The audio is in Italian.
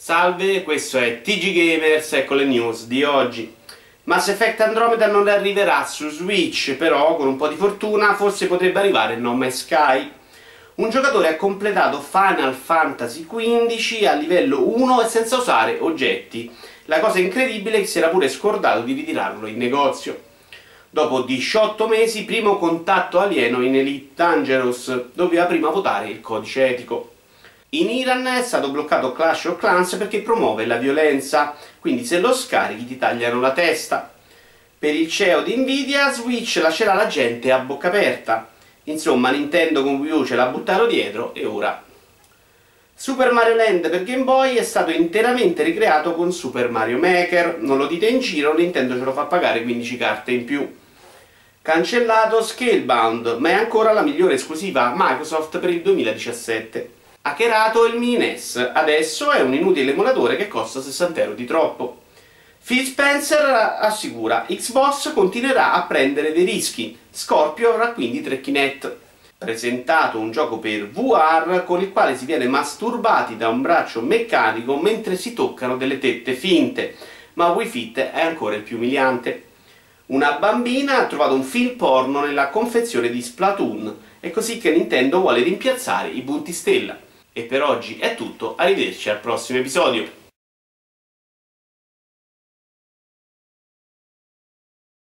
Salve, questo è TG Gamers, ecco le news di oggi. Mass Effect Andromeda non arriverà su Switch, però con un po' di fortuna forse potrebbe arrivare No Man's Sky. Un giocatore ha completato Final Fantasy XV a livello 1 e senza usare oggetti. La cosa incredibile è che si era pure scordato di ritirarlo in negozio. Dopo 18 mesi, primo contatto alieno in Elite Dangerous, doveva prima votare il codice etico. In Iran è stato bloccato Clash of Clans perché promuove la violenza, quindi se lo scarichi ti tagliano la testa. Per il CEO di Nvidia, Switch lascerà la gente a bocca aperta. Insomma, Nintendo con Wii U ce l'ha buttato dietro e ora. Super Mario Land per Game Boy è stato interamente ricreato con Super Mario Maker. Non lo dite in giro, Nintendo ce lo fa pagare 15 carte in più. Cancellato Scalebound, ma è ancora la migliore esclusiva Microsoft per il 2017 hackerato il mini NES, adesso è un inutile emulatore che costa 60 euro di troppo. Phil Spencer assicura Xbox continuerà a prendere dei rischi, Scorpio avrà quindi tre Kinect. Presentato un gioco per VR con il quale si viene masturbati da un braccio meccanico mentre si toccano delle tette finte, ma Wii Fit è ancora il più umiliante. Una bambina ha trovato un film porno nella confezione di Splatoon, è così che Nintendo vuole rimpiazzare i punti stella. E per oggi è tutto, arrivederci al prossimo episodio.